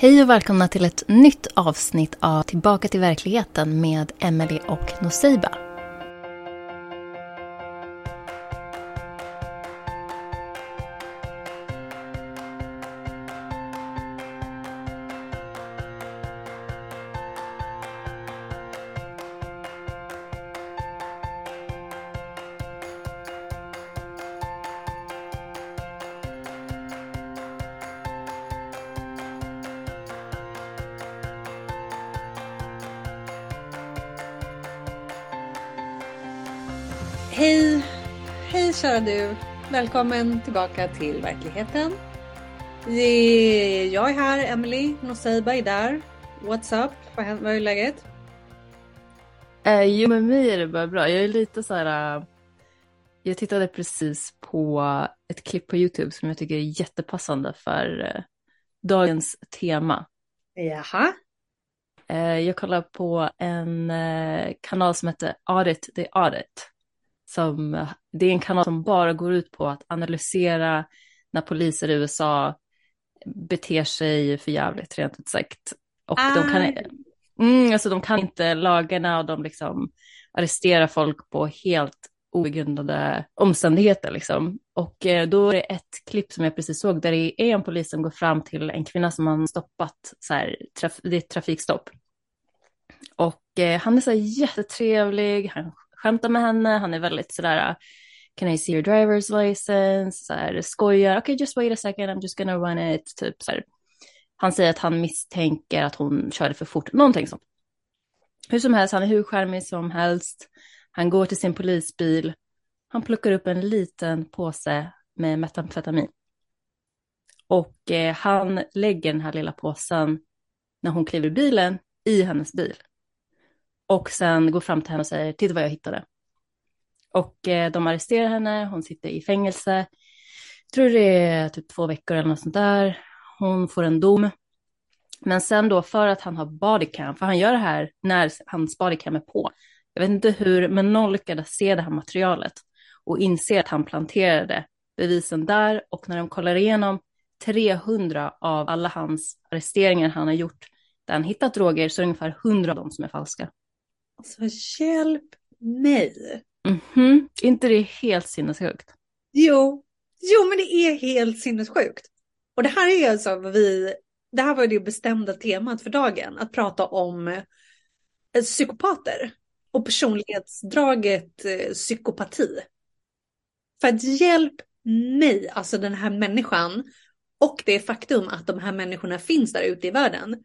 Hej och välkomna till ett nytt avsnitt av Tillbaka till verkligheten med Emelie och Noseiba. Välkommen tillbaka till verkligheten. Jag är här, Emily Noseiba är där. What's up? Vad är, läget? Eh, jo, med mig är det bara bra. Jag är lite så här... Uh, jag tittade precis på ett klipp på YouTube som jag tycker är jättepassande för uh, dagens tema. Jaha? Uh, jag kollar på en kanal som heter Audit the Audit. Som, det är en kanal som bara går ut på att analysera när poliser i USA beter sig för jävligt rent ut sagt. Och ah. de, kan, mm, alltså de kan inte lagarna och de liksom arresterar folk på helt obegrundade omständigheter. Liksom. Och eh, då är det ett klipp som jag precis såg där det är en polis som går fram till en kvinna som har stoppat, så här, traf det är ett trafikstopp. Och eh, han är så här jättetrevlig, han skämtar med henne, han är väldigt sådär uh, can I see your driver's license, så här, skojar, okej okay, just wait a second, I'm just gonna run it, typ så här. Han säger att han misstänker att hon körde för fort, någonting sånt. Hur som helst, han är hur charmig som helst. Han går till sin polisbil. Han plockar upp en liten påse med metamfetamin. Och eh, han lägger den här lilla påsen när hon kliver i bilen i hennes bil. Och sen går fram till henne och säger, titta vad jag hittade. Och eh, de arresterar henne, hon sitter i fängelse. Jag tror det är typ två veckor eller något sånt där. Hon får en dom. Men sen då för att han har bodycam, för han gör det här när hans bodycam är på. Jag vet inte hur, men någon lyckades se det här materialet och inse att han planterade bevisen där och när de kollar igenom 300 av alla hans arresteringar han har gjort där han hittat droger så är det ungefär 100 av dem som är falska. Alltså hjälp mig. Mm -hmm. inte det helt sinnessjukt? Jo, jo men det är helt sinnessjukt. Och det här är alltså vad vi, det här var det bestämda temat för dagen, att prata om eh, psykopater och personlighetsdraget eh, psykopati. För att hjälp mig, alltså den här människan och det faktum att de här människorna finns där ute i världen.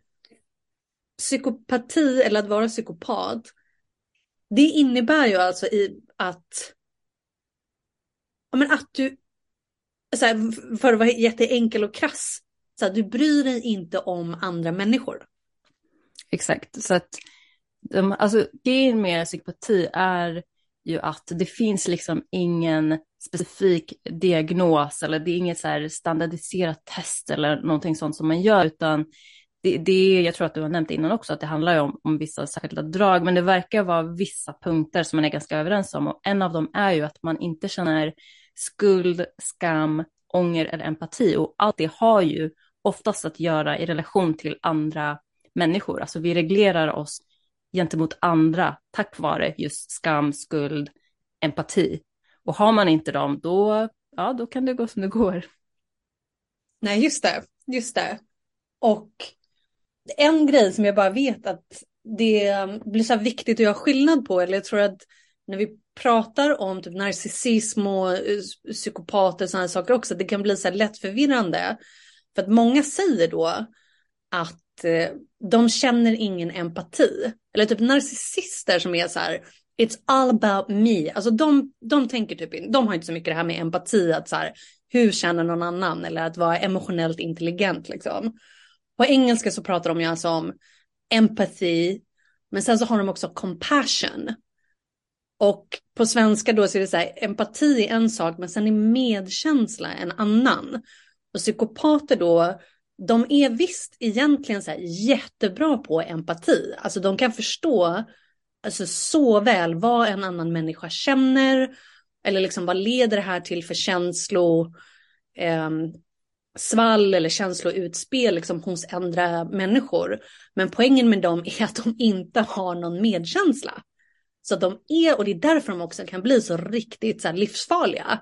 Psykopati eller att vara psykopat det innebär ju alltså i att, ja, men att du, så här, för att vara jätteenkel och krass, så här, du bryr dig inte om andra människor. Exakt, så att de, alltså, grejen med psykopati är ju att det finns liksom ingen specifik diagnos eller det är inget så här standardiserat test eller någonting sånt som man gör, utan det, det, jag tror att du har nämnt innan också, att det handlar om, om vissa särskilda drag, men det verkar vara vissa punkter som man är ganska överens om. Och en av dem är ju att man inte känner skuld, skam, ånger eller empati. Och allt det har ju oftast att göra i relation till andra människor. Alltså vi reglerar oss gentemot andra tack vare just skam, skuld, empati. Och har man inte dem, då, ja, då kan det gå som det går. Nej, just det, just det. Och en grej som jag bara vet att det blir så viktigt att göra skillnad på, eller jag tror att när vi pratar om typ narcissism och eh, psykopater och sådana saker också, det kan bli så här lätt förvirrande. För att många säger då att eh, de känner ingen empati. Eller typ narcissister som är så här, it's all about me. Alltså de, de tänker typ, de har inte så mycket det här med empati, att så här, hur känner någon annan eller att vara emotionellt intelligent liksom. På engelska så pratar de ju alltså om empathy, men sen så har de också compassion. Och på svenska då så är det så här, empati är en sak, men sen är medkänsla en annan. Och psykopater då, de är visst egentligen så här jättebra på empati. Alltså de kan förstå alltså, så väl vad en annan människa känner. Eller liksom vad leder det här till för känslor. Um, svall eller känsloutspel liksom hos andra människor. Men poängen med dem är att de inte har någon medkänsla. Så att de är, och det är därför de också kan bli så riktigt så livsfarliga.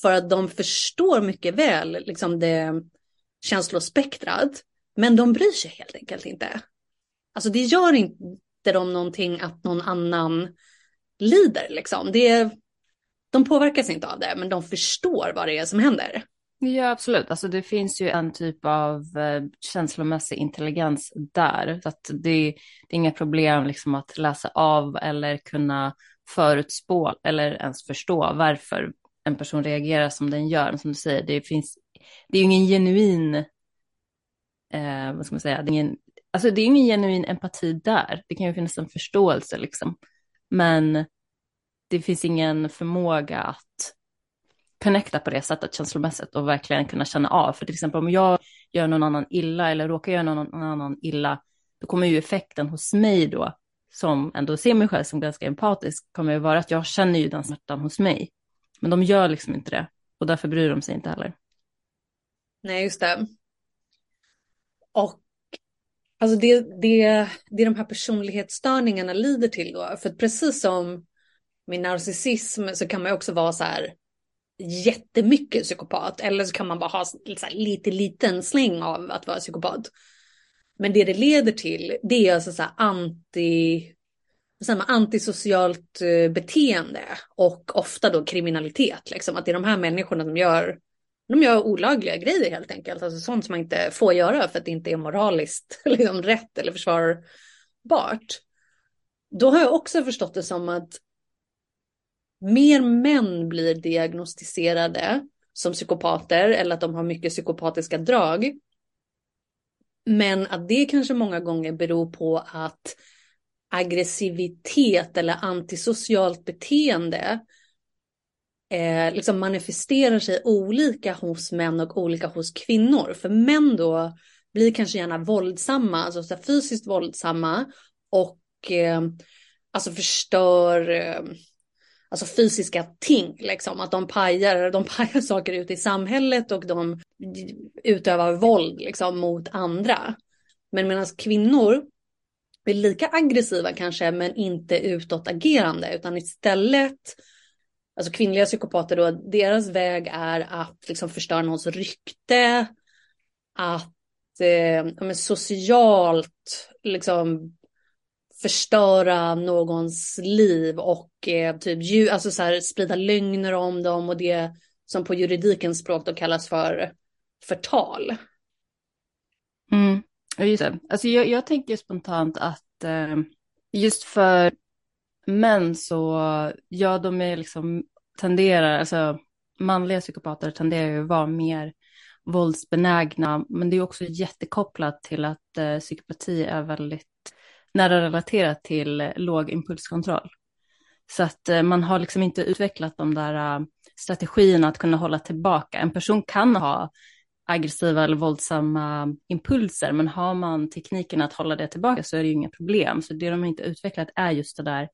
För att de förstår mycket väl liksom det känslospektrat, men de bryr sig helt enkelt inte. Alltså det gör inte dem någonting att någon annan lider liksom. Det, de påverkas inte av det, men de förstår vad det är som händer. Ja, absolut. Alltså det finns ju en typ av eh, känslomässig intelligens där. Så att det, det är inga problem liksom att läsa av eller kunna förutspå eller ens förstå varför en person reagerar som den gör. Men som du säger, det finns, det är ju ingen genuin, eh, vad ska man säga, det är ingen, alltså det är ingen genuin empati där. Det kan ju finnas en förståelse liksom. Men det finns ingen förmåga att connecta på det sättet känslomässigt och verkligen kunna känna av. För till exempel om jag gör någon annan illa eller råkar göra någon annan illa, då kommer ju effekten hos mig då, som ändå ser mig själv som ganska empatisk, kommer ju vara att jag känner ju den smärtan hos mig. Men de gör liksom inte det och därför bryr de sig inte heller. Nej, just det. Och alltså det, det, det de här personlighetsstörningarna lider till då, för precis som med narcissism så kan man ju också vara så här jättemycket psykopat eller så kan man bara ha så här, lite liten släng av att vara psykopat. Men det det leder till det är alltså så här anti, så antisocialt eh, beteende och ofta då kriminalitet. Liksom. Att det är de här människorna som gör, de gör olagliga grejer helt enkelt. Alltså sånt som man inte får göra för att det inte är moraliskt liksom, rätt eller försvarbart. Då har jag också förstått det som att mer män blir diagnostiserade som psykopater eller att de har mycket psykopatiska drag. Men att det kanske många gånger beror på att aggressivitet eller antisocialt beteende eh, liksom manifesterar sig olika hos män och olika hos kvinnor. För män då blir kanske gärna våldsamma, alltså så fysiskt våldsamma och eh, alltså förstör eh, alltså fysiska ting, liksom. Att de pajar, de pajar saker ute i samhället och de utövar våld liksom, mot andra. Men medan kvinnor är lika aggressiva kanske, men inte utåtagerande, utan istället Alltså kvinnliga psykopater då, deras väg är att liksom förstöra någons rykte, att eh, socialt liksom förstöra någons liv och eh, typ alltså så här, sprida lögner om dem och det som på juridikens språk då kallas för förtal. Mm, just det. Alltså jag, jag tänker spontant att eh, just för män så, ja de är liksom tenderar, alltså manliga psykopater tenderar ju att vara mer våldsbenägna, men det är också jättekopplat till att eh, psykopati är väldigt nära relaterat till eh, låg impulskontroll. Så att eh, man har liksom inte utvecklat de där eh, strategierna att kunna hålla tillbaka. En person kan ha aggressiva eller våldsamma impulser, men har man tekniken att hålla det tillbaka så är det ju inga problem. Så det de inte utvecklat är just det där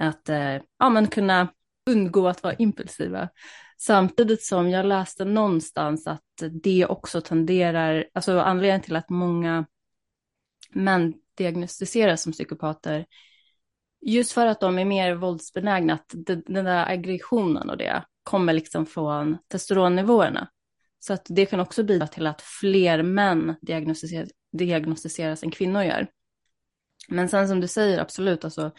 att ja, men kunna undgå att vara impulsiva. Samtidigt som jag läste någonstans att det också tenderar, alltså anledningen till att många män diagnostiseras som psykopater, just för att de är mer våldsbenägna, att den där aggressionen och det kommer liksom från testosteronnivåerna. Så att det kan också bidra till att fler män diagnostiseras, diagnostiseras än kvinnor gör. Men sen som du säger, absolut, alltså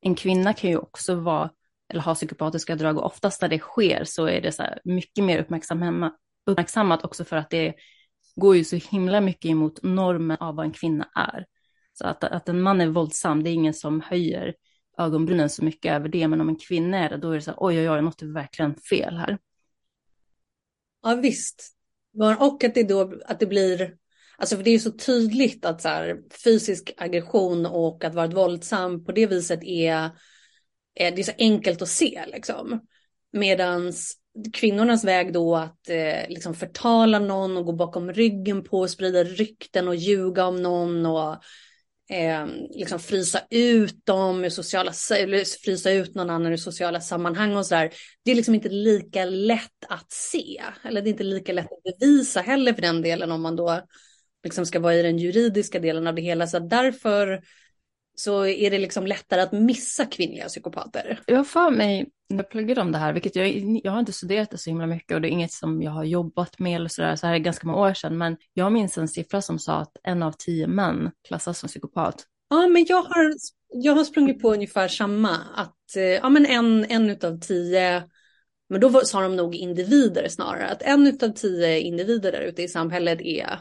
en kvinna kan ju också vara, eller ha psykopatiska drag och oftast när det sker så är det så mycket mer uppmärksammat också för att det går ju så himla mycket emot normen av vad en kvinna är. Så att, att en man är våldsam, det är ingen som höjer ögonbrynen så mycket över det, men om en kvinna är det, då är det så här, oj, oj, oj, något är verkligen fel här. Ja, visst. Och att det då, att det blir, alltså för det är så tydligt att så här, fysisk aggression och att vara våldsam på det viset är, är det är så enkelt att se liksom. Medans kvinnornas väg då att eh, liksom förtala någon och gå bakom ryggen på, och sprida rykten och ljuga om någon och eh, liksom frysa ut dem ur sociala, eller frysa ut någon annan ur sociala sammanhang och sådär. Det är liksom inte lika lätt att se, eller det är inte lika lätt att bevisa heller för den delen om man då liksom ska vara i den juridiska delen av det hela. Så därför så är det liksom lättare att missa kvinnliga psykopater. Jag har för mig, när jag pluggade om det här, vilket jag, jag har inte studerat det så himla mycket och det är inget som jag har jobbat med eller sådär, så här är ganska många år sedan, men jag minns en siffra som sa att en av tio män klassas som psykopat. Ja, men jag har, jag har sprungit på ungefär samma, att eh, ja, men en, en utav tio men då sa de nog individer snarare, att en utav tio individer där ute i samhället är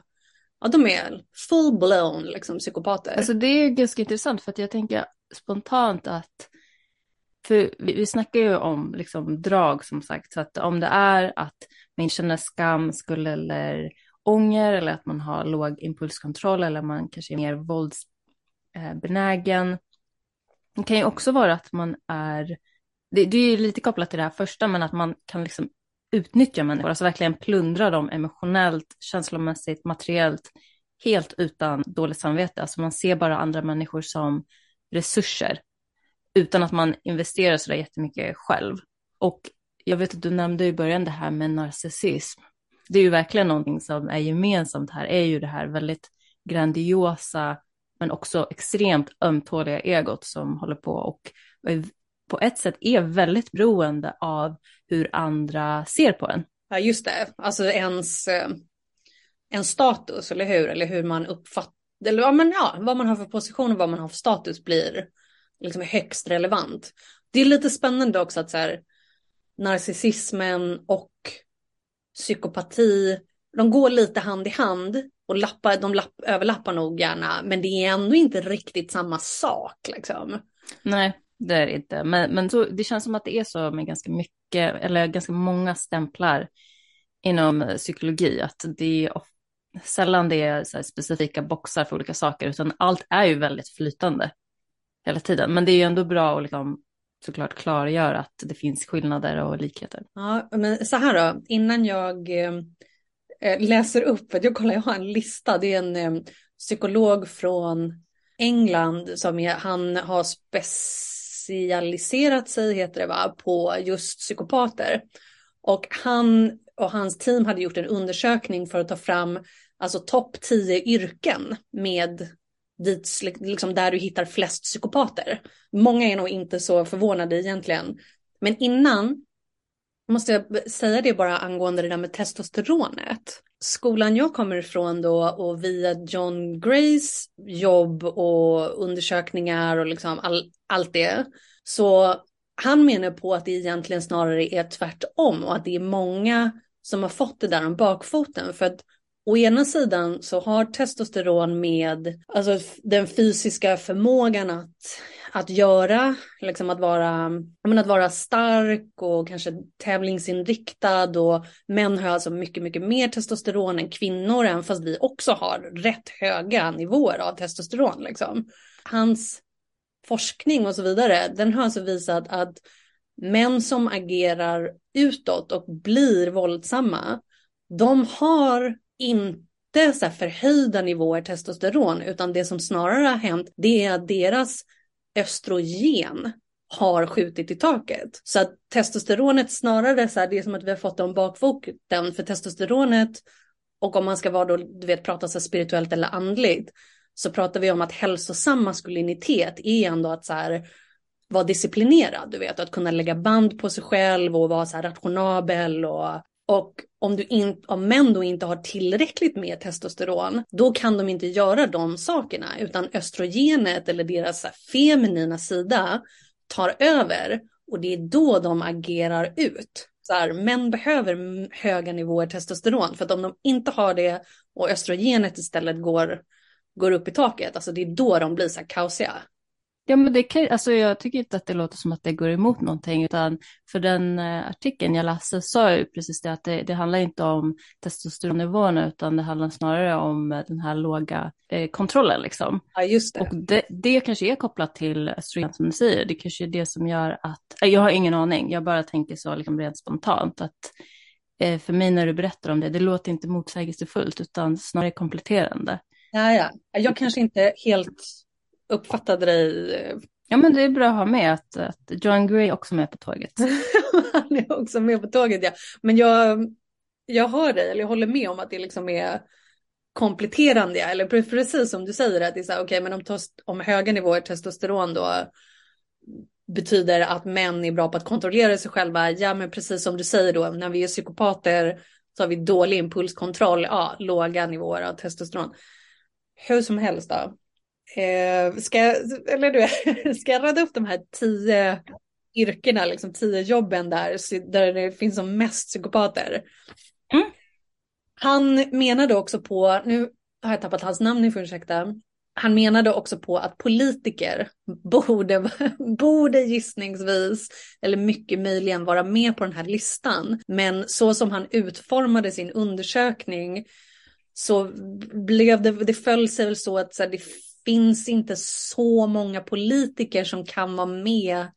ja, de är full-blown liksom, psykopater. Alltså det är ganska intressant för att jag tänker spontant att, för vi, vi snackar ju om liksom drag som sagt, så att om det är att man känner skam, skuld eller ånger eller att man har låg impulskontroll eller man kanske är mer våldsbenägen. Eh, det kan ju också vara att man är, det, det är ju lite kopplat till det här första, men att man kan liksom utnyttja människor, alltså verkligen plundra dem emotionellt, känslomässigt, materiellt, helt utan dåligt samvete. Alltså man ser bara andra människor som resurser, utan att man investerar så där jättemycket själv. Och jag vet att du nämnde i början det här med narcissism. Det är ju verkligen någonting som är gemensamt här, är ju det här väldigt grandiosa, men också extremt ömtåliga egot som håller på och på ett sätt är väldigt beroende av hur andra ser på en. Ja, just det. Alltså ens eh, en status, eller hur? Eller hur man uppfattar, eller ja, men ja, vad man har för position och vad man har för status blir liksom högst relevant. Det är lite spännande också att så här, narcissismen och psykopati, de går lite hand i hand och lappar, de lapp, överlappar nog gärna, men det är ändå inte riktigt samma sak liksom. Nej, det är det inte. Men, men så, det känns som att det är så med ganska mycket, eller ganska många stämplar inom psykologi, att det är sällan det är specifika boxar för olika saker, utan allt är ju väldigt flytande hela tiden. Men det är ju ändå bra att liksom, såklart klargöra att det finns skillnader och likheter. Ja, men så här då, innan jag eh, eh läser upp, jag kollar, jag har en lista, det är en eh, psykolog från England som är, han har spec specialiserat sig, heter det va, på just psykopater. Och han och hans team hade gjort en undersökning för att ta fram alltså topp 10 yrken med dit, liksom där du hittar flest psykopater. Många är nog inte så förvånade egentligen. Men innan måste jag säga det bara angående det där med testosteronet. Skolan jag kommer ifrån då och via John Grays jobb och undersökningar och liksom all, allt det. Så han menar på att det egentligen snarare är tvärtom och att det är många som har fått det där om bakfoten. För att å ena sidan så har testosteron med alltså, den fysiska förmågan att, att göra, liksom att vara, menar, att vara stark och kanske tävlingsinriktad och män har alltså mycket, mycket mer testosteron än kvinnor, även fast vi också har rätt höga nivåer av testosteron. Liksom. Hans forskning och så vidare, den har alltså visat att män som agerar utåt och blir våldsamma, de har inte så förhöjda nivåer testosteron, utan det som snarare har hänt, det är att deras östrogen har skjutit i taket. Så att testosteronet snarare så här, det är som att vi har fått det om bakfoten, för testosteronet och om man ska vara då, du vet, prata så spirituellt eller andligt, så pratar vi om att hälsosam maskulinitet är ändå att så här, vara disciplinerad, du vet, att kunna lägga band på sig själv och vara så här rationabel och och om, du in, om män då inte har tillräckligt med testosteron, då kan de inte göra de sakerna, utan östrogenet eller deras feminina sida tar över och det är då de agerar ut. Så här, män behöver höga nivåer testosteron, för att om de inte har det och östrogenet istället går går upp i taket, alltså det är då de blir så här kaosiga. Ja, men det kan, alltså jag tycker inte att det låter som att det går emot någonting, utan för den eh, artikeln jag läste sa ju precis det att det, det handlar inte om testosteronnivåerna, utan det handlar snarare om eh, den här låga eh, kontrollen liksom. Ja, just det. Och det, det kanske är kopplat till östrogen som du säger, det kanske är det som gör att, jag har ingen aning, jag bara tänker så liksom rent spontant, att eh, för mig när du berättar om det, det låter inte motsägelsefullt, utan snarare kompletterande. Ja, ja. Jag kanske inte helt uppfattade dig. Ja, men det är bra att ha med att, att John Gray också är med på tåget. Han är också med på tåget ja. Men jag, jag hör dig, eller jag håller med om att det liksom är kompletterande. Eller pre- precis som du säger att det är så här, okej men om, om höga nivåer testosteron då betyder att män är bra på att kontrollera sig själva. Ja men precis som du säger då, när vi är psykopater så har vi dålig impulskontroll, ja låga nivåer av testosteron. Hur som helst då. Eh, ska, jag- eller du, ska jag rada upp de här tio yrkena, liksom tio jobben där, där det finns som mest psykopater? Mm. Han menade också på, nu har jag tappat hans namn, ni får ursäkta. Han menade också på att politiker borde, borde gissningsvis, eller mycket möjligen vara med på den här listan. Men så som han utformade sin undersökning så blev det, det föll sig väl så att så här, det finns inte så många politiker som kan vara med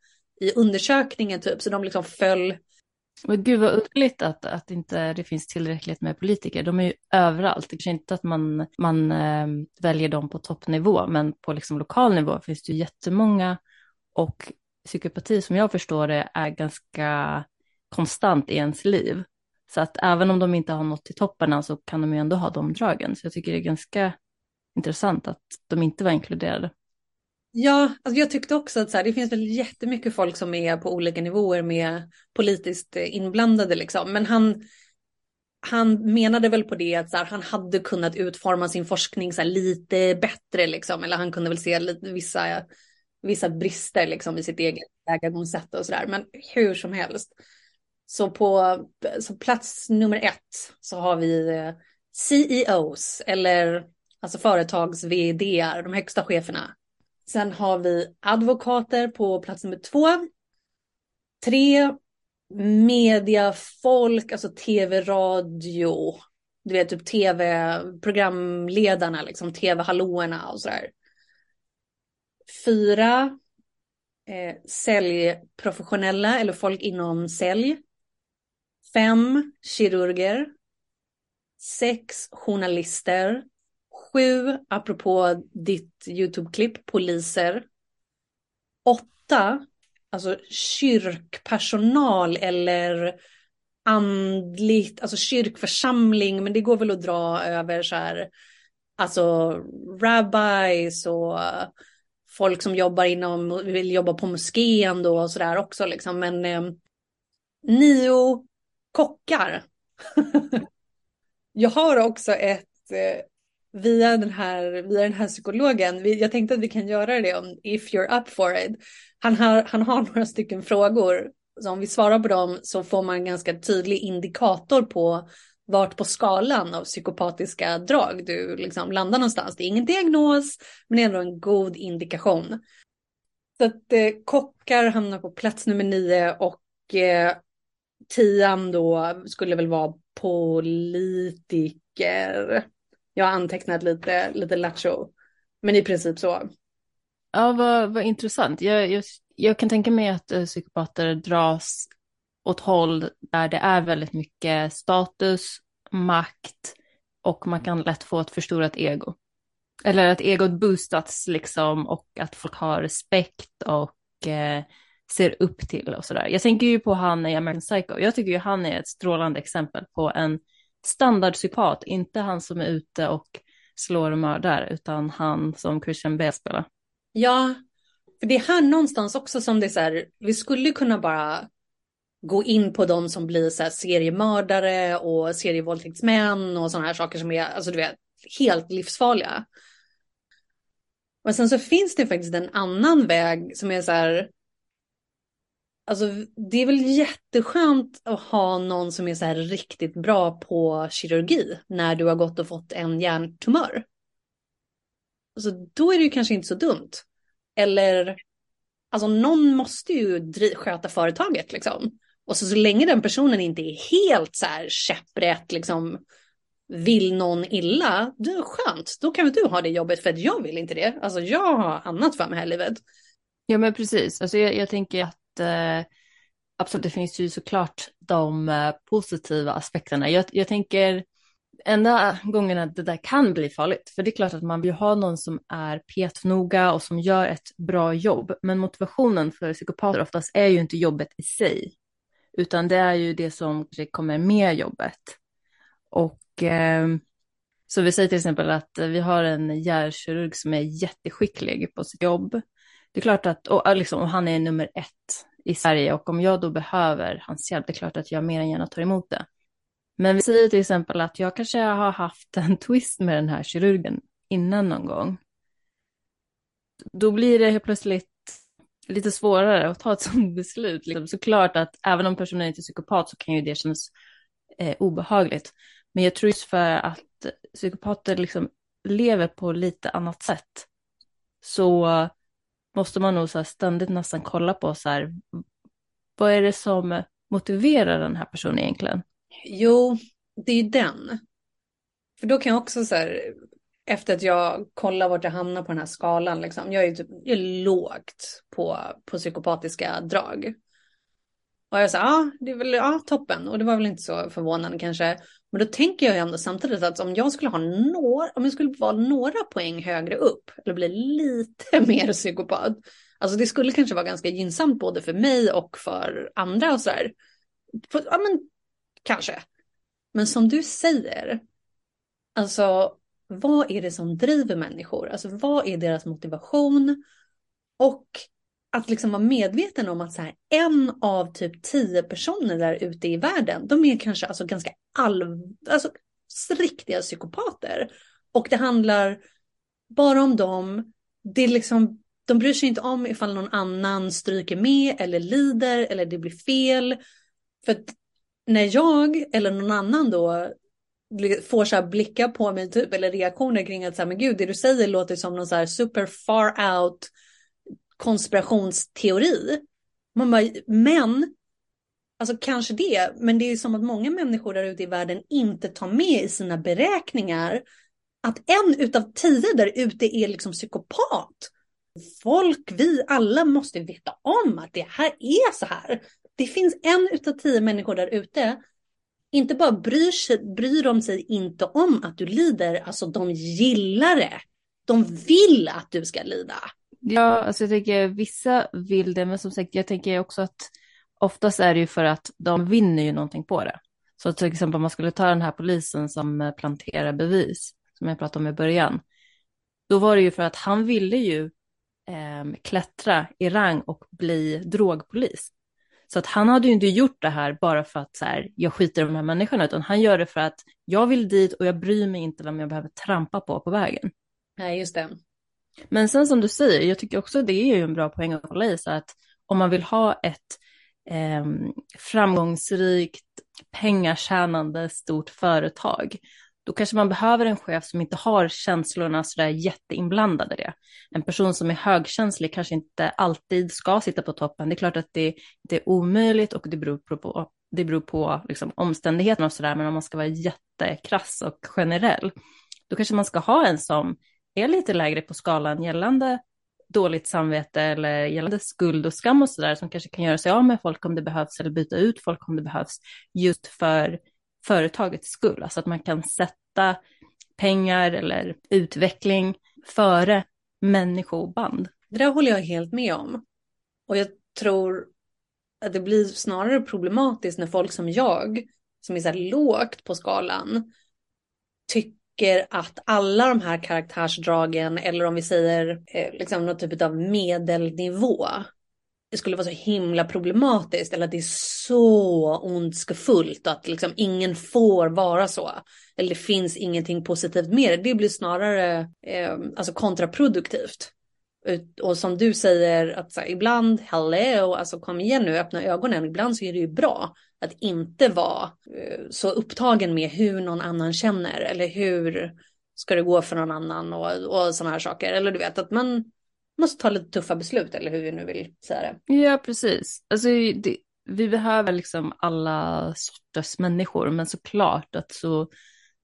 i undersökningen typ. Så de liksom föll Men gud vad underligt att, att inte det finns tillräckligt med politiker. De är ju överallt. Det kanske inte att man, man äh, väljer dem på toppnivå, men på liksom lokal nivå finns det ju jättemånga. Och psykopati som jag förstår det är ganska konstant i ens liv. Så att även om de inte har nått till topparna så kan de ju ändå ha de dragen. Så jag tycker det är ganska intressant att de inte var inkluderade. Ja, alltså jag tyckte också att så här, det finns väl jättemycket folk som är på olika nivåer med politiskt eh, inblandade liksom. Men han, han menade väl på det att så här, han hade kunnat utforma sin forskning så här, lite bättre liksom. Eller han kunde väl se lite, vissa, vissa brister liksom i sitt eget tillvägagångssätt och sådär. Men hur som helst. Så på så plats nummer ett så har vi eh, CEOs eller alltså företags vd de högsta cheferna. Sen har vi advokater på plats nummer två. Tre, mediafolk, alltså tv, radio. Du vet typ tv-programledarna, liksom tv-hallåorna och sådär. Fyra, eh, säljprofessionella eller folk inom sälj. Fem, kirurger. Sex, journalister. Sju, apropå ditt YouTube-klipp, poliser. Åtta, alltså kyrkpersonal eller andligt, alltså kyrkförsamling, men det går väl att dra över så här, alltså rabbis och folk som jobbar inom, vill jobba på moskén då och sådär också liksom, men eh, nio kockar. Jag har också ett eh, via den här, via den här psykologen, vi, jag tänkte att vi kan göra det om if you're up for it. Han har, han har några stycken frågor, så om vi svarar på dem så får man en ganska tydlig indikator på vart på skalan av psykopatiska drag du liksom landar någonstans. Det är ingen diagnos, men det är ändå en god indikation. Så att eh, kockar hamnar på plats nummer nio och eh, tian då skulle väl vara politiker. Jag har antecknat lite, lite lattjo. Men i princip så. Ja, vad, vad intressant. Jag, jag, jag kan tänka mig att uh, psykopater dras åt håll där det är väldigt mycket status, makt och man kan lätt få ett förstorat ego. Eller att egot boostats liksom och att folk har respekt och eh, ser upp till och sådär. Jag tänker ju på han i American Psycho. Jag tycker ju han är ett strålande exempel på en standardpsykopat, inte han som är ute och slår och mördar, utan han som Christian Bale spelar. Ja, för det är här någonstans också som det är så här, vi skulle kunna bara gå in på de som blir så här seriemördare och serievåldtäktsmän och sådana här saker som är, alltså du vet, helt livsfarliga. Men sen så finns det faktiskt en annan väg som är så här, alltså det är väl jätteskönt att ha någon som är så här riktigt bra på kirurgi när du har gått och fått en hjärntumör. Alltså då är det ju kanske inte så dumt. Eller, alltså någon måste ju dri- sköta företaget liksom. Och så, så länge den personen inte är helt så här käpprätt, liksom vill någon illa, det är skönt. Då kan väl du ha det jobbet för att jag vill inte det. Alltså jag har annat för mig här i livet. Ja, men precis. Alltså, jag, jag tänker att eh, absolut, det finns ju såklart de eh, positiva aspekterna. Jag, jag tänker enda gången att det där kan bli farligt, för det är klart att man vill ha någon som är petnoga och som gör ett bra jobb, men motivationen för psykopater oftast är ju inte jobbet i sig, utan det är ju det som kommer med jobbet. Och eh, så vi säger till exempel att vi har en hjärnkirurg som är jätteskicklig på sitt jobb. Det är klart att, och, liksom, och han är nummer ett i Sverige och om jag då behöver hans hjälp, det är klart att jag mer än gärna tar emot det. Men vi säger till exempel att jag kanske har haft en twist med den här kirurgen innan någon gång. Då blir det helt plötsligt lite svårare att ta ett sådant beslut. Liksom. Såklart att även om personen inte är psykopat så kan ju det kännas eh, obehagligt. Men jag tror just för att psykopater liksom lever på lite annat sätt så måste man nog så ständigt nästan kolla på så här, vad är det som motiverar den här personen egentligen? Jo, det är den. För då kan jag också så här, efter att jag kollar vart jag hamnar på den här skalan, liksom, jag är ju typ, jag är lågt på, på psykopatiska drag. Och jag sa, ja, det är väl ah, toppen. Och det var väl inte så förvånande kanske. Men då tänker jag ju ändå samtidigt att om jag skulle ha några, om jag skulle vara några poäng högre upp, eller bli lite mer psykopat, alltså det skulle kanske vara ganska gynnsamt både för mig och för andra och sådär. Ja men kanske. Men som du säger, alltså vad är det som driver människor? Alltså vad är deras motivation? Och att liksom vara medveten om att så här, en av typ tio personer där ute i världen, de är kanske alltså ganska all, alltså riktiga psykopater. Och det handlar bara om dem. Det är liksom, de bryr sig inte om ifall någon annan stryker med eller lider eller det blir fel. För att när jag eller någon annan då får så här blickar på mig typ eller reaktioner kring att så här, men gud det du säger låter som någon så här super far out konspirationsteori. Man bara, men, alltså kanske det, men det är ju som att många människor där ute i världen inte tar med i sina beräkningar att en utav tio där ute är liksom psykopat. Folk, vi alla måste veta om att det här är så här. Det finns en utav tio människor där ute inte bara bryr, sig, bryr de sig inte om att du lider, alltså de gillar det. De vill att du ska lida. Ja, alltså jag tänker vissa vill det, men som sagt, jag tänker också att oftast är det ju för att de vinner ju någonting på det. Så till exempel om man skulle ta den här polisen som eh, planterar bevis, som jag pratade om i början, då var det ju för att han ville ju eh, klättra i rang och bli drogpolis. Så att han hade ju inte gjort det här bara för att så här, jag skiter i de här människorna, utan han gör det för att jag vill dit och jag bryr mig inte vem jag behöver trampa på på vägen. Nej, just det. Men sen som du säger, jag tycker också det är ju en bra poäng att hålla i, så att om man vill ha ett eh, framgångsrikt, pengatjänande, stort företag, då kanske man behöver en chef som inte har känslorna sådär jätteinblandade i det. En person som är högkänslig kanske inte alltid ska sitta på toppen. Det är klart att det, det är omöjligt och det beror på, det beror på liksom, omständigheterna och sådär, men om man ska vara jättekrass och generell, då kanske man ska ha en som är lite lägre på skalan gällande dåligt samvete eller gällande skuld och skam och sådär som kanske kan göra sig av med folk om det behövs eller byta ut folk om det behövs just för företagets skull. Alltså att man kan sätta pengar eller utveckling före människoband. Det där håller jag helt med om. Och jag tror att det blir snarare problematiskt när folk som jag, som är så här lågt på skalan, tycker tycker att alla de här karaktärsdragen, eller om vi säger eh, liksom någon typ av medelnivå, det skulle vara så himla problematiskt eller att det är så ondskefullt att liksom ingen får vara så. Eller det finns ingenting positivt med det. Det blir snarare eh, alltså kontraproduktivt. Och som du säger, att så här, ibland, hello, alltså kom igen nu, öppna ögonen. Ibland så är det ju bra att inte vara eh, så upptagen med hur någon annan känner eller hur ska det gå för någon annan och, och sådana här saker. Eller du vet att man måste ta lite tuffa beslut eller hur vi nu vill säga det. Ja, precis. Alltså, det, vi behöver liksom alla sorters människor, men såklart att så,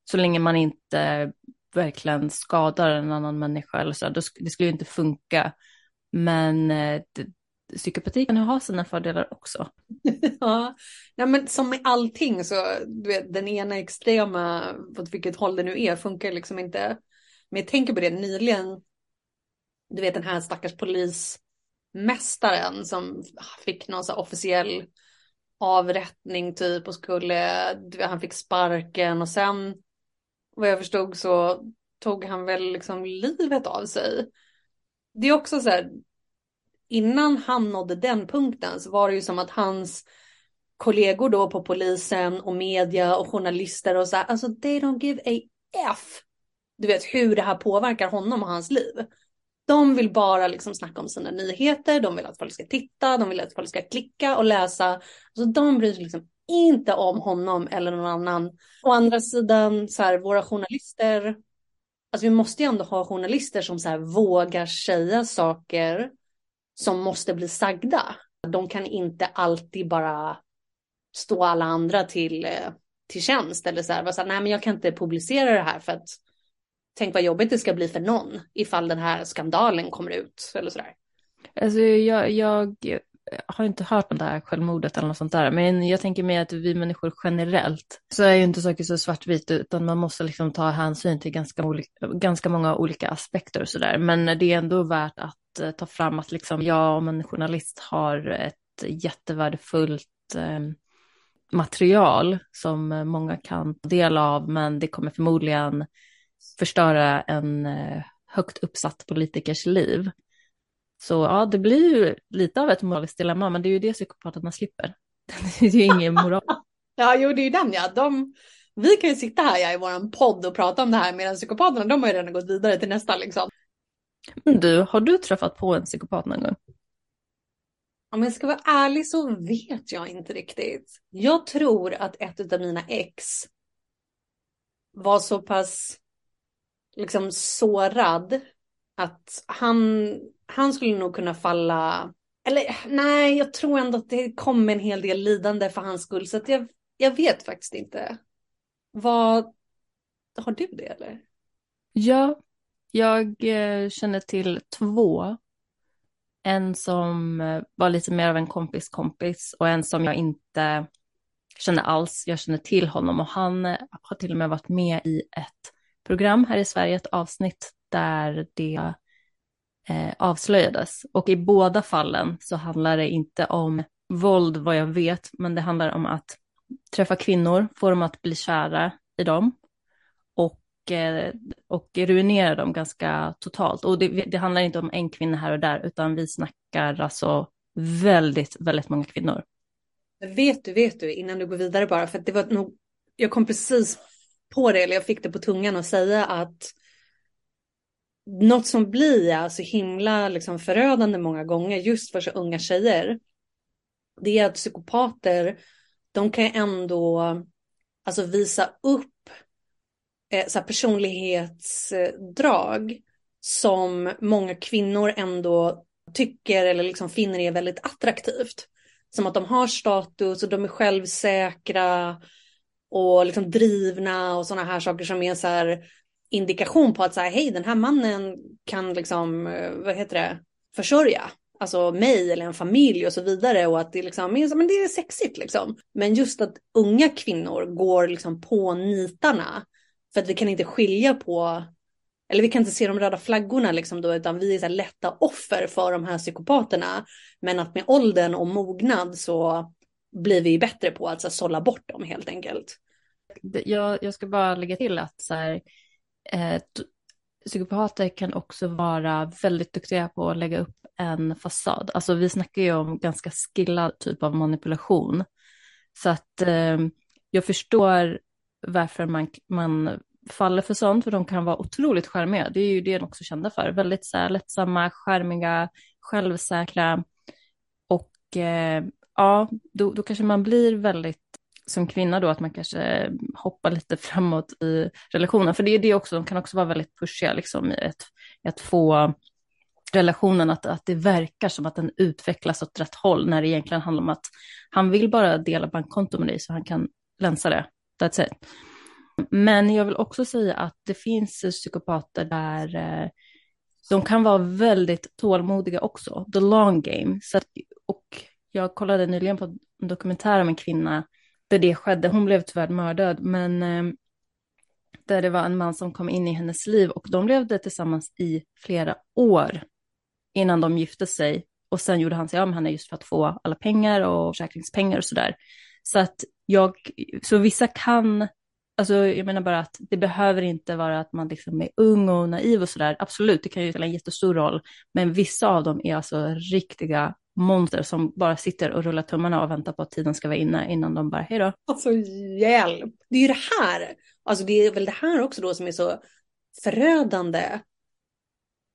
så länge man inte verkligen skadar en annan människa eller så, då, det skulle ju inte funka. Men eh, det, psykopati kan ju ha sina fördelar också. ja, ja, men som med allting så, du vet, den ena extrema, åt vilket håll det nu är, funkar liksom inte. Men jag tänker på det nyligen, du vet den här stackars polismästaren som fick någon så officiell avrättning typ och skulle, han fick sparken och sen vad jag förstod så tog han väl liksom livet av sig. Det är också så här, innan han nådde den punkten så var det ju som att hans kollegor då på polisen och media och journalister och så här, alltså they don't give a F. Du vet hur det här påverkar honom och hans liv. De vill bara liksom snacka om sina nyheter, de vill att folk ska titta, de vill att folk ska klicka och läsa. Alltså de bryr sig liksom inte om honom eller någon annan. Å andra sidan, så här, våra journalister, alltså vi måste ju ändå ha journalister som så här, vågar säga saker som måste bli sagda. De kan inte alltid bara stå alla andra till, eh, till tjänst eller så här, bara så här, nej men jag kan inte publicera det här för att tänk vad jobbigt det ska bli för någon ifall den här skandalen kommer ut eller sådär. Alltså jag, jag har inte hört om det här självmordet eller något sånt där, men jag tänker mig att vi människor generellt så är ju inte saker så svartvitt utan man måste liksom ta hänsyn till ganska, olika, ganska många olika aspekter och sådär. Men det är ändå värt att Eh, ta fram att liksom jag om en journalist har ett jättevärdefullt eh, material som eh, många kan ta del av, men det kommer förmodligen förstöra en eh, högt uppsatt politikers liv. Så ja, det blir ju lite av ett moraliskt dilemma, men det är ju det psykopaterna slipper. Det är ju ingen moral. ja, jo, det är ju den ja. De, vi kan ju sitta här ja, i vår podd och prata om det här, medan psykopaterna de har ju redan gått vidare till nästa liksom. Men du, har du träffat på en psykopat någon gång? Om jag ska vara ärlig så vet jag inte riktigt. Jag tror att ett av mina ex var så pass liksom sårad att han, han skulle nog kunna falla, eller nej, jag tror ändå att det kom en hel del lidande för hans skull, så att jag, jag vet faktiskt inte. Vad, har du det eller? Ja, jag eh, känner till två. En som eh, var lite mer av en kompis kompis och en som jag inte känner alls. Jag känner till honom och han eh, har till och med varit med i ett program här i Sverige, ett avsnitt där det eh, avslöjades. Och i båda fallen så handlar det inte om våld vad jag vet, men det handlar om att träffa kvinnor, få dem att bli kära i dem Eh, och, ruinerar dem ganska totalt. Och det, det handlar inte om en kvinna här och där, utan vi snackar alltså väldigt, väldigt många kvinnor. Vet du, vet du, innan du går vidare bara, för det var nog, jag kom precis på det, eller jag fick det på tungan att säga att något som blir så alltså himla liksom förödande många gånger just för så unga tjejer. Det är att psykopater, de kan ändå alltså visa upp Eh, så personlighetsdrag som många kvinnor ändå tycker eller liksom finner är väldigt attraktivt. Som att de har status och de är självsäkra och liksom drivna och sådana här saker som är så här indikation på att så här, hej den här mannen kan liksom, eh, vad heter det, försörja. Alltså mig eller en familj och så vidare och att det liksom är, men det är sexigt liksom. Men just att unga kvinnor går liksom på nitarna för att vi kan inte skilja på eller vi kan inte se de röda flaggorna liksom då, utan vi är så lätta offer för de här psykopaterna. Men att med åldern och mognad så blir vi bättre på att så, sålla bort dem helt enkelt. Jag, jag ska bara lägga till att så här, eh, psykopater kan också vara väldigt duktiga på att lägga upp en fasad. Alltså vi snackar ju om ganska skillad typ av manipulation. Så att eh, jag förstår varför man, man faller för sånt, för de kan vara otroligt charmiga. Det är ju det de också kända för. Väldigt så här, lättsamma, charmiga, självsäkra. Och eh, ja, då, då kanske man blir väldigt som kvinna då att man kanske hoppar lite framåt i relationen. För det är det också, de kan också vara väldigt pushiga liksom i att, i att få relationen att, att det verkar som att den utvecklas åt rätt håll när det egentligen handlar om att han vill bara dela bankkonto med dig så han kan länsa det. That's it. Men jag vill också säga att det finns psykopater där eh, de kan vara väldigt tålmodiga också, the long game. Så att, och jag kollade nyligen på en dokumentär om en kvinna där det skedde. Hon blev tyvärr mördad, men eh, där det var en man som kom in i hennes liv och de levde tillsammans i flera år innan de gifte sig. Och sen gjorde han sig av med henne just för att få alla pengar och försäkringspengar och sådär. Så att jag, så vissa kan, alltså jag menar bara att det behöver inte vara att man liksom är ung och naiv och sådär. Absolut, det kan ju spela en jättestor roll. Men vissa av dem är alltså riktiga monster som bara sitter och rullar tummarna och väntar på att tiden ska vara inne innan de bara, hej då. Alltså hjälp! Det är ju det här, alltså det är väl det här också då som är så förödande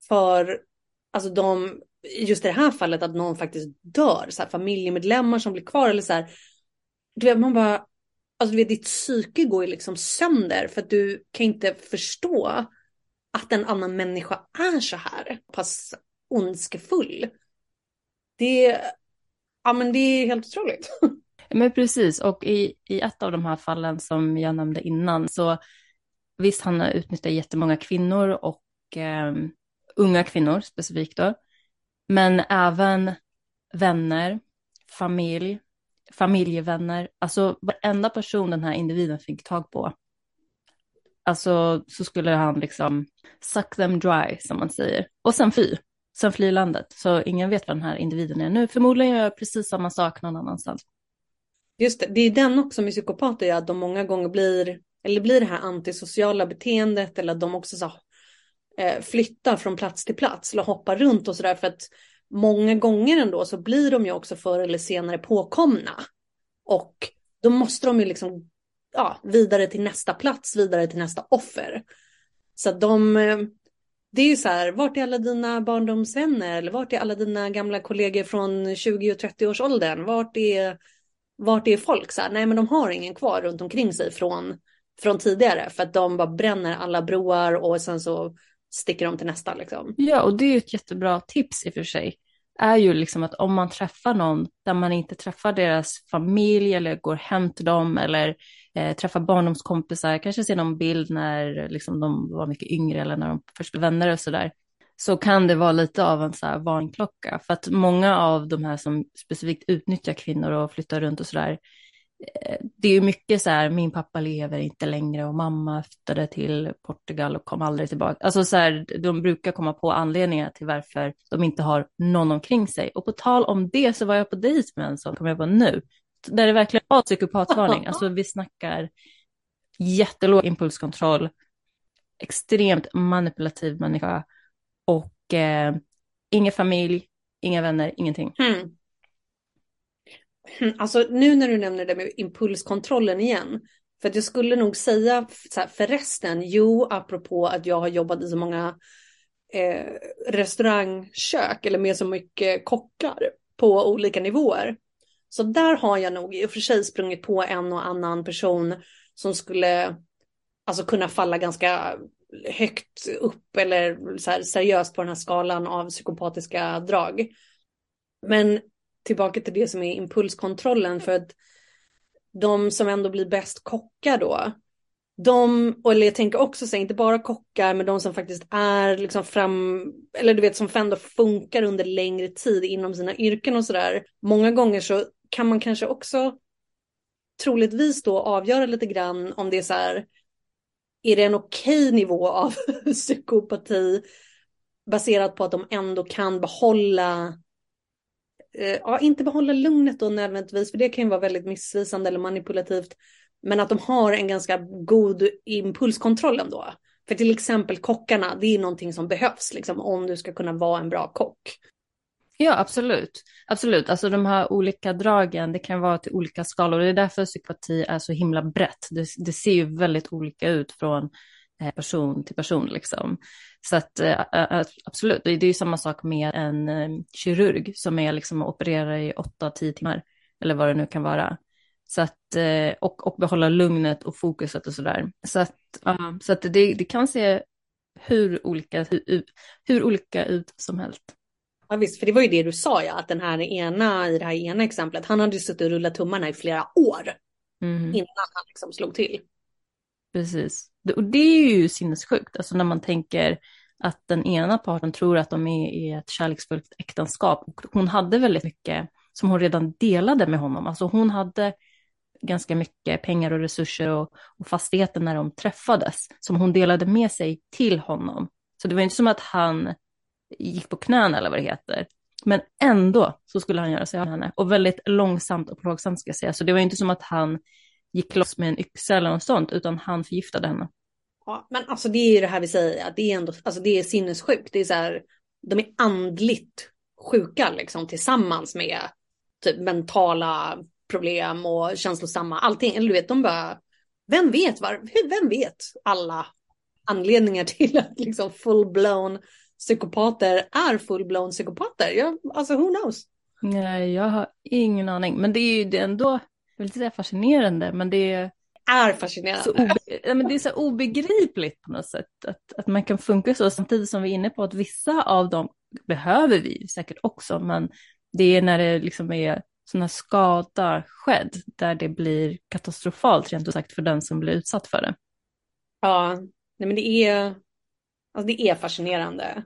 för, alltså de, just i det här fallet att någon faktiskt dör, så här, familjemedlemmar som blir kvar eller så här, du vet man bara, alltså du vet ditt psyke går ju liksom sönder för att du kan inte förstå att en annan människa är så här pass ondskefull. Det, ja, men det är helt otroligt. Men precis, och i, i ett av de här fallen som jag nämnde innan så visst, han har utnyttjat jättemånga kvinnor och eh, unga kvinnor specifikt då, men även vänner, familj, familjevänner, alltså varenda person den här individen fick tag på, alltså så skulle han liksom suck them dry som man säger, och sen fly sen fly landet. Så ingen vet vad den här individen är nu. Förmodligen gör jag precis samma sak någon annanstans. Just det, det är den också med psykopater, att de många gånger blir, eller blir det här antisociala beteendet eller att de också så, eh, flyttar från plats till plats eller hoppar runt och sådär för att många gånger ändå så blir de ju också förr eller senare påkomna. Och då måste de ju liksom ja, vidare till nästa plats, vidare till nästa offer. Så att de, eh, det är ju så här, vart är alla dina barndomsvänner? Eller vart är alla dina gamla kollegor från 20 och 30 års åldern? Vart är, vart är folk? Så här, nej, men de har ingen kvar runt omkring sig från, från tidigare för att de bara bränner alla broar och sen så sticker de till nästa liksom. Ja, och det är ju ett jättebra tips i och för sig. Är ju liksom att om man träffar någon där man inte träffar deras familj eller går hem till dem eller eh, träffar barndomskompisar, kanske ser någon bild när liksom, de var mycket yngre eller när de först blev vänner och sådär, så kan det vara lite av en så här varnklocka. För att många av de här som specifikt utnyttjar kvinnor och flyttar runt och sådär, Eh, det är ju mycket så här, min pappa lever inte längre och mamma flyttade till Portugal och kom aldrig tillbaka. Alltså så här, de brukar komma på anledningar till varför de inte har någon omkring sig. Och på tal om det så var jag på dejt med en sån, kommer jag på nu, där det verkligen var psykopatvarning. Alltså vi snackar jättelåg impulskontroll, extremt manipulativ människa och eh, ingen familj, inga vänner, ingenting. Mm. Alltså nu när du nämner det med impulskontrollen igen. För att jag skulle nog säga så här, förresten, jo, apropå att jag har jobbat i så många eh, restaurangkök eller med så mycket kockar på olika nivåer. Så där har jag nog i och för sig sprungit på en och annan person som skulle alltså kunna falla ganska högt upp eller så här seriöst på den här skalan av psykopatiska drag. Men tillbaka till det som är impulskontrollen för att de som ändå blir bäst kockar då, de, eller jag tänker också säga inte bara kockar, men de som faktiskt är liksom fram, eller du vet som ändå funkar under längre tid inom sina yrken och sådär. Många gånger så kan man kanske också troligtvis då avgöra lite grann om det är så här, är det en okej nivå av psykopati baserat på att de ändå kan behålla, Eh, ja inte behålla lugnet då nödvändigtvis, för det kan ju vara väldigt missvisande eller manipulativt, men att de har en ganska god impulskontroll ändå. För till exempel kockarna, det är någonting som behövs liksom, om du ska kunna vara en bra kock. Ja, absolut. Absolut. Alltså de här olika dragen, det kan vara till olika skalor. Det är därför psykopati är så himla brett. Det, det ser ju väldigt olika ut från eh, person till person liksom. Så att äh, absolut, det är ju samma sak med en äh, kirurg som är liksom att operera i 8-10 timmar eller vad det nu kan vara. Så att, äh, och, och behålla lugnet och fokuset och sådär. Så att, så att det, det kan se hur olika, hur, hur olika ut som helst. Ja visst, för det var ju det du sa ja, att den här ena i det här ena exemplet, han hade ju suttit och rullat tummarna i flera år mm. innan han liksom slog till. Precis, och det är ju sinnessjukt, alltså när man tänker att den ena parten tror att de är i ett kärleksfullt äktenskap. Och hon hade väldigt mycket som hon redan delade med honom. Alltså hon hade ganska mycket pengar och resurser och, och fastigheter när de träffades, som hon delade med sig till honom. Så det var inte som att han gick på knäna eller vad det heter. Men ändå så skulle han göra sig av med henne. Och väldigt långsamt och plågsamt ska jag säga. Så det var inte som att han gick loss med en yxa eller något sånt, utan han förgiftade henne. Ja, men alltså det är ju det här vi säger, att det är ändå, alltså det är sinnessjukt. Det är så här, de är andligt sjuka liksom tillsammans med typ mentala problem och känslosamma, allting. Eller du vet, de bara, vem vet, var, vem vet alla anledningar till att liksom full-blown psykopater är full-blown psykopater? Jag, alltså who knows? Nej, jag har ingen aning. Men det är ju det ändå, jag vill inte säga fascinerande, men det är är fascinerande. Så obe, men det är så obegripligt på något sätt att, att man kan funka så samtidigt som vi är inne på att vissa av dem behöver vi säkert också, men det är när det liksom är sådana skada skedd där det blir katastrofalt rent ut sagt för den som blir utsatt för det. Ja, nej men det är, alltså det är fascinerande.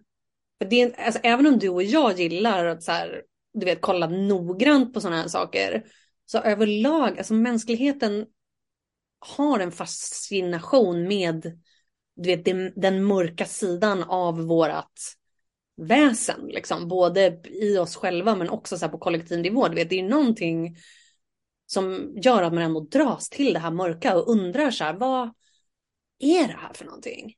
För det är, alltså även om du och jag gillar att så här, du vet, kolla noggrant på sådana här saker, så överlag, alltså mänskligheten har en fascination med du vet, den, mörka sidan av vårat väsen, liksom. både i oss själva men också så här på kollektiv nivå. Du vet, det är någonting som gör att man ändå dras till det här mörka och undrar så här, vad är det här för någonting?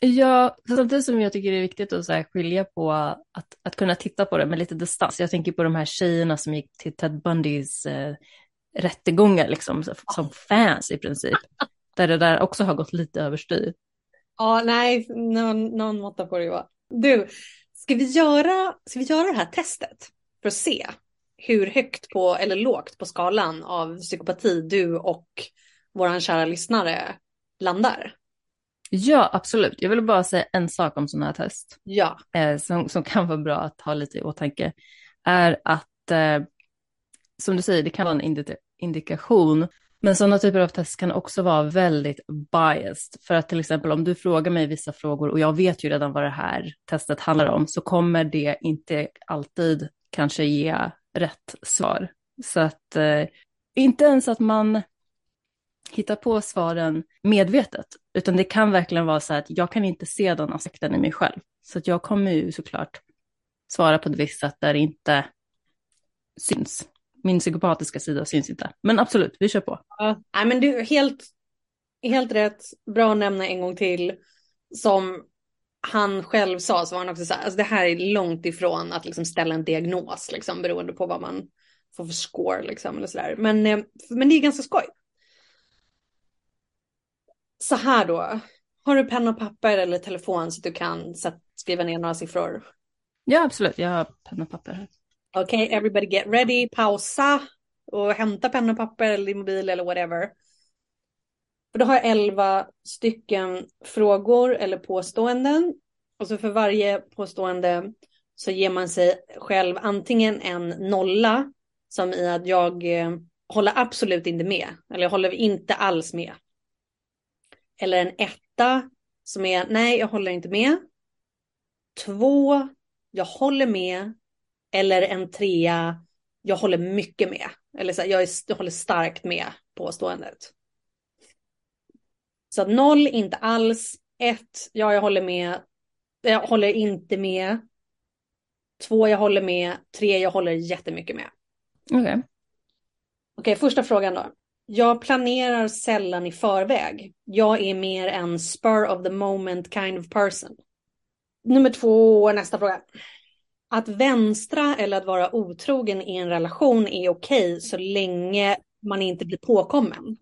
Ja, samtidigt som jag tycker det är viktigt att så skilja på att, att kunna titta på det med lite distans. Jag tänker på de här tjejerna som gick till Ted Bundys eh, rättegångar liksom, som fans i princip. Där det där också har gått lite överstyr. Ja, nej, någon, någon måtta på det va. Du, ska vi, göra, ska vi göra det här testet för att se hur högt på eller lågt på skalan av psykopati du och våran kära lyssnare landar? Ja, absolut. Jag vill bara säga en sak om sådana här test. Ja. Eh, som, som kan vara bra att ha lite i åtanke. Är att, eh, som du säger, det kan vara en indikation. Men sådana typer av test kan också vara väldigt biased. För att till exempel om du frågar mig vissa frågor och jag vet ju redan vad det här testet handlar om så kommer det inte alltid kanske ge rätt svar. Så att eh, inte ens att man hittar på svaren medvetet, utan det kan verkligen vara så att jag kan inte se den aspekten i mig själv. Så att jag kommer ju såklart svara på ett visst sätt där det inte syns min psykopatiska sida syns inte. Men absolut, vi kör på. Ja, nej, men du helt, helt rätt. Bra att nämna en gång till. Som han själv sa så var han också så här, alltså det här är långt ifrån att liksom ställa en diagnos, liksom, beroende på vad man får för score. Liksom, eller så där. Men, eh, men det är ganska skoj. Så här då, har du penna och papper eller telefon så att du kan skriva ner några siffror? Ja, absolut. Jag har penna och papper här. Okej, okay, everybody get ready, pausa och hämta penna och papper eller din mobil eller whatever. För då har jag elva stycken frågor eller påståenden. Och så för varje påstående så ger man sig själv antingen en nolla som i att jag eh, håller absolut inte med. Eller jag håller inte alls med. Eller en etta som är nej, jag håller inte med. Två, jag håller med. Eller en trea, jag håller mycket med. Eller så här, jag, är, jag håller starkt med påståendet. Så att noll, inte alls. Ett, ja jag håller med. Jag håller inte med. Två, jag håller med. Tre, jag håller jättemycket med. Okej. Okay. Okej, okay, första frågan då. Jag planerar sällan i förväg. Jag är mer en spur of the moment kind of person. Nummer två, nästa fråga att vänstra eller att vara otrogen i en relation är okej så länge man inte blir påkommen.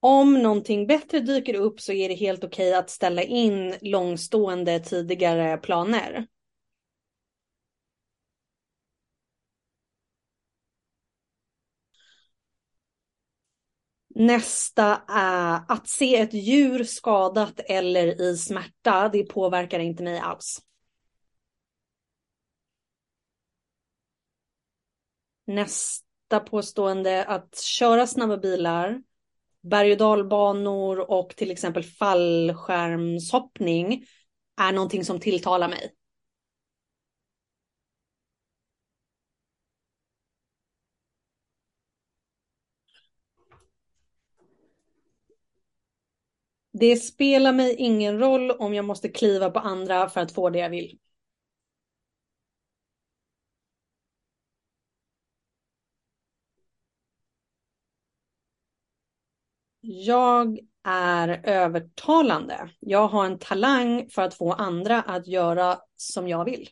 Om någonting bättre dyker upp så är det helt okej att ställa in långstående tidigare planer. Nästa är att se ett djur skadat eller i smärta. Det påverkar inte mig alls. Nästa påstående att köra snabba bilar berg och dalbanor och till exempel fallskärmshoppning är någonting som tilltalar mig. Det spelar mig ingen roll om jag måste kliva på andra för att få det jag vill. Jag är övertalande. Jag har en talang för att få andra att göra som jag vill.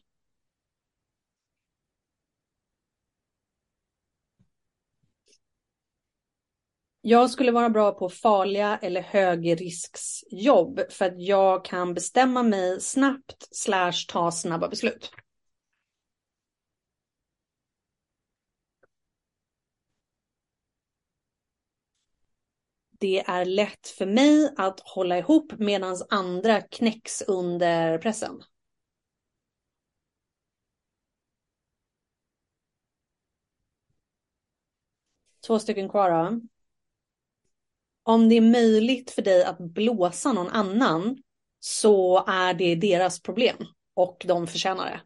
Jag skulle vara bra på farliga eller högrisksjobb för att jag kan bestämma mig snabbt slash ta snabba beslut. Det är lätt för mig att hålla ihop medan andra knäcks under pressen. Två stycken kvar då om det är möjligt för dig att blåsa någon annan så är det deras problem och de förtjänar det.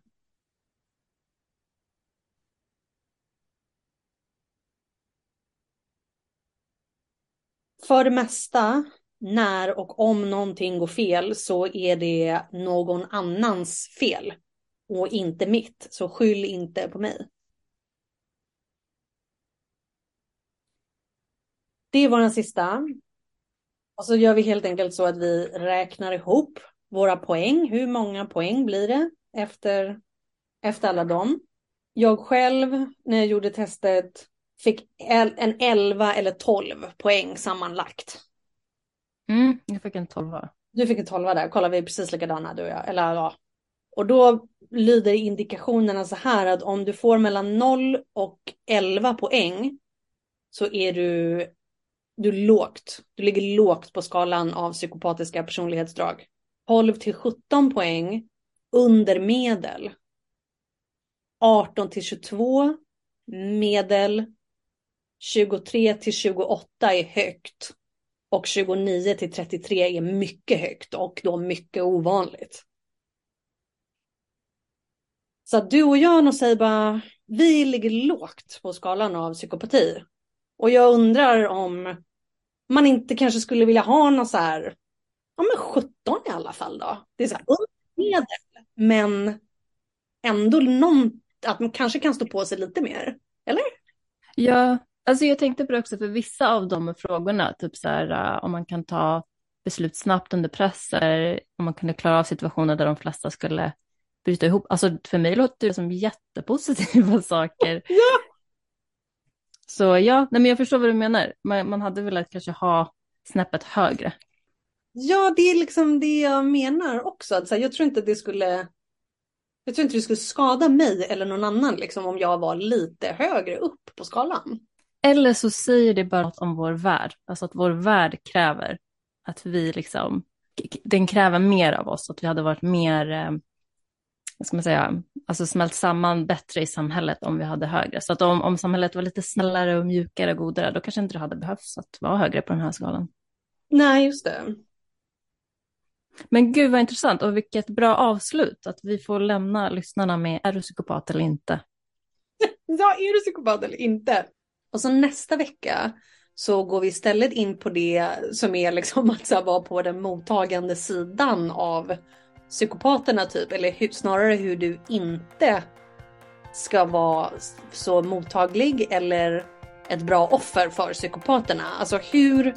För det mesta, när och om någonting går fel så är det någon annans fel och inte mitt. Så skyll inte på mig. Det var den sista. Och så gör vi helt enkelt så att vi räknar ihop våra poäng. Hur många poäng blir det efter, efter alla dem? Jag själv, när jag gjorde testet, fick en 11 eller 12 poäng sammanlagt. Mm, jag fick en 12. Du fick en 12 där, kollar vi precis likadana du och jag. Eller, ja. Och då lyder indikationerna så här att om du får mellan 0 och 11 poäng så är du du är lågt. Du ligger lågt på skalan av psykopatiska personlighetsdrag. 12 till 17 poäng under medel. 18 till 22 medel. 23 till 28 är högt. Och 29 till 33 är mycket högt och då mycket ovanligt. Så att du och jag säger bara, vi ligger lågt på skalan av psykopati. Och jag undrar om man inte kanske skulle vilja ha något så här, ja men 17 i alla fall då. Det är så här medel, men ändå någon, att man kanske kan stå på sig lite mer, eller? Ja, alltså jag tänkte på det också för vissa av de frågorna, typ så här äh, om man kan ta beslut snabbt under press, om man kunde klara av situationer där de flesta skulle bryta ihop. Alltså för mig låter det som jättepositiva saker. Ja. Så ja, nej, men jag förstår vad du menar. Man, man hade velat kanske ha snäppet högre. Ja, det är liksom det jag menar också. Alltså, jag tror inte det skulle jag tror inte det skulle skada mig eller någon annan liksom, om jag var lite högre upp på skalan. Eller så säger det bara något om vår värld. Alltså att vår värld kräver att vi liksom, den kräver mer av oss. Att vi hade varit mer eh, vad ska man säga, alltså smält samman bättre i samhället om vi hade högre. Så att om, om samhället var lite snällare och mjukare och godare, då kanske inte det hade behövts att vara högre på den här skalan. Nej, just det. Men gud vad intressant och vilket bra avslut att vi får lämna lyssnarna med är du psykopat eller inte? ja, är du psykopat eller inte? Och så nästa vecka så går vi istället in på det som är liksom att vara på den mottagande sidan av psykopaterna typ, eller hur, snarare hur du inte ska vara så mottaglig eller ett bra offer för psykopaterna. Alltså hur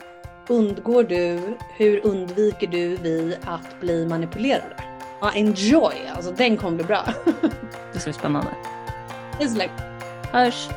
undgår du, hur undviker du vi att bli manipulerade? Ja, enjoy, alltså den kommer bli bra. det ska bli spännande. Puss Hörs!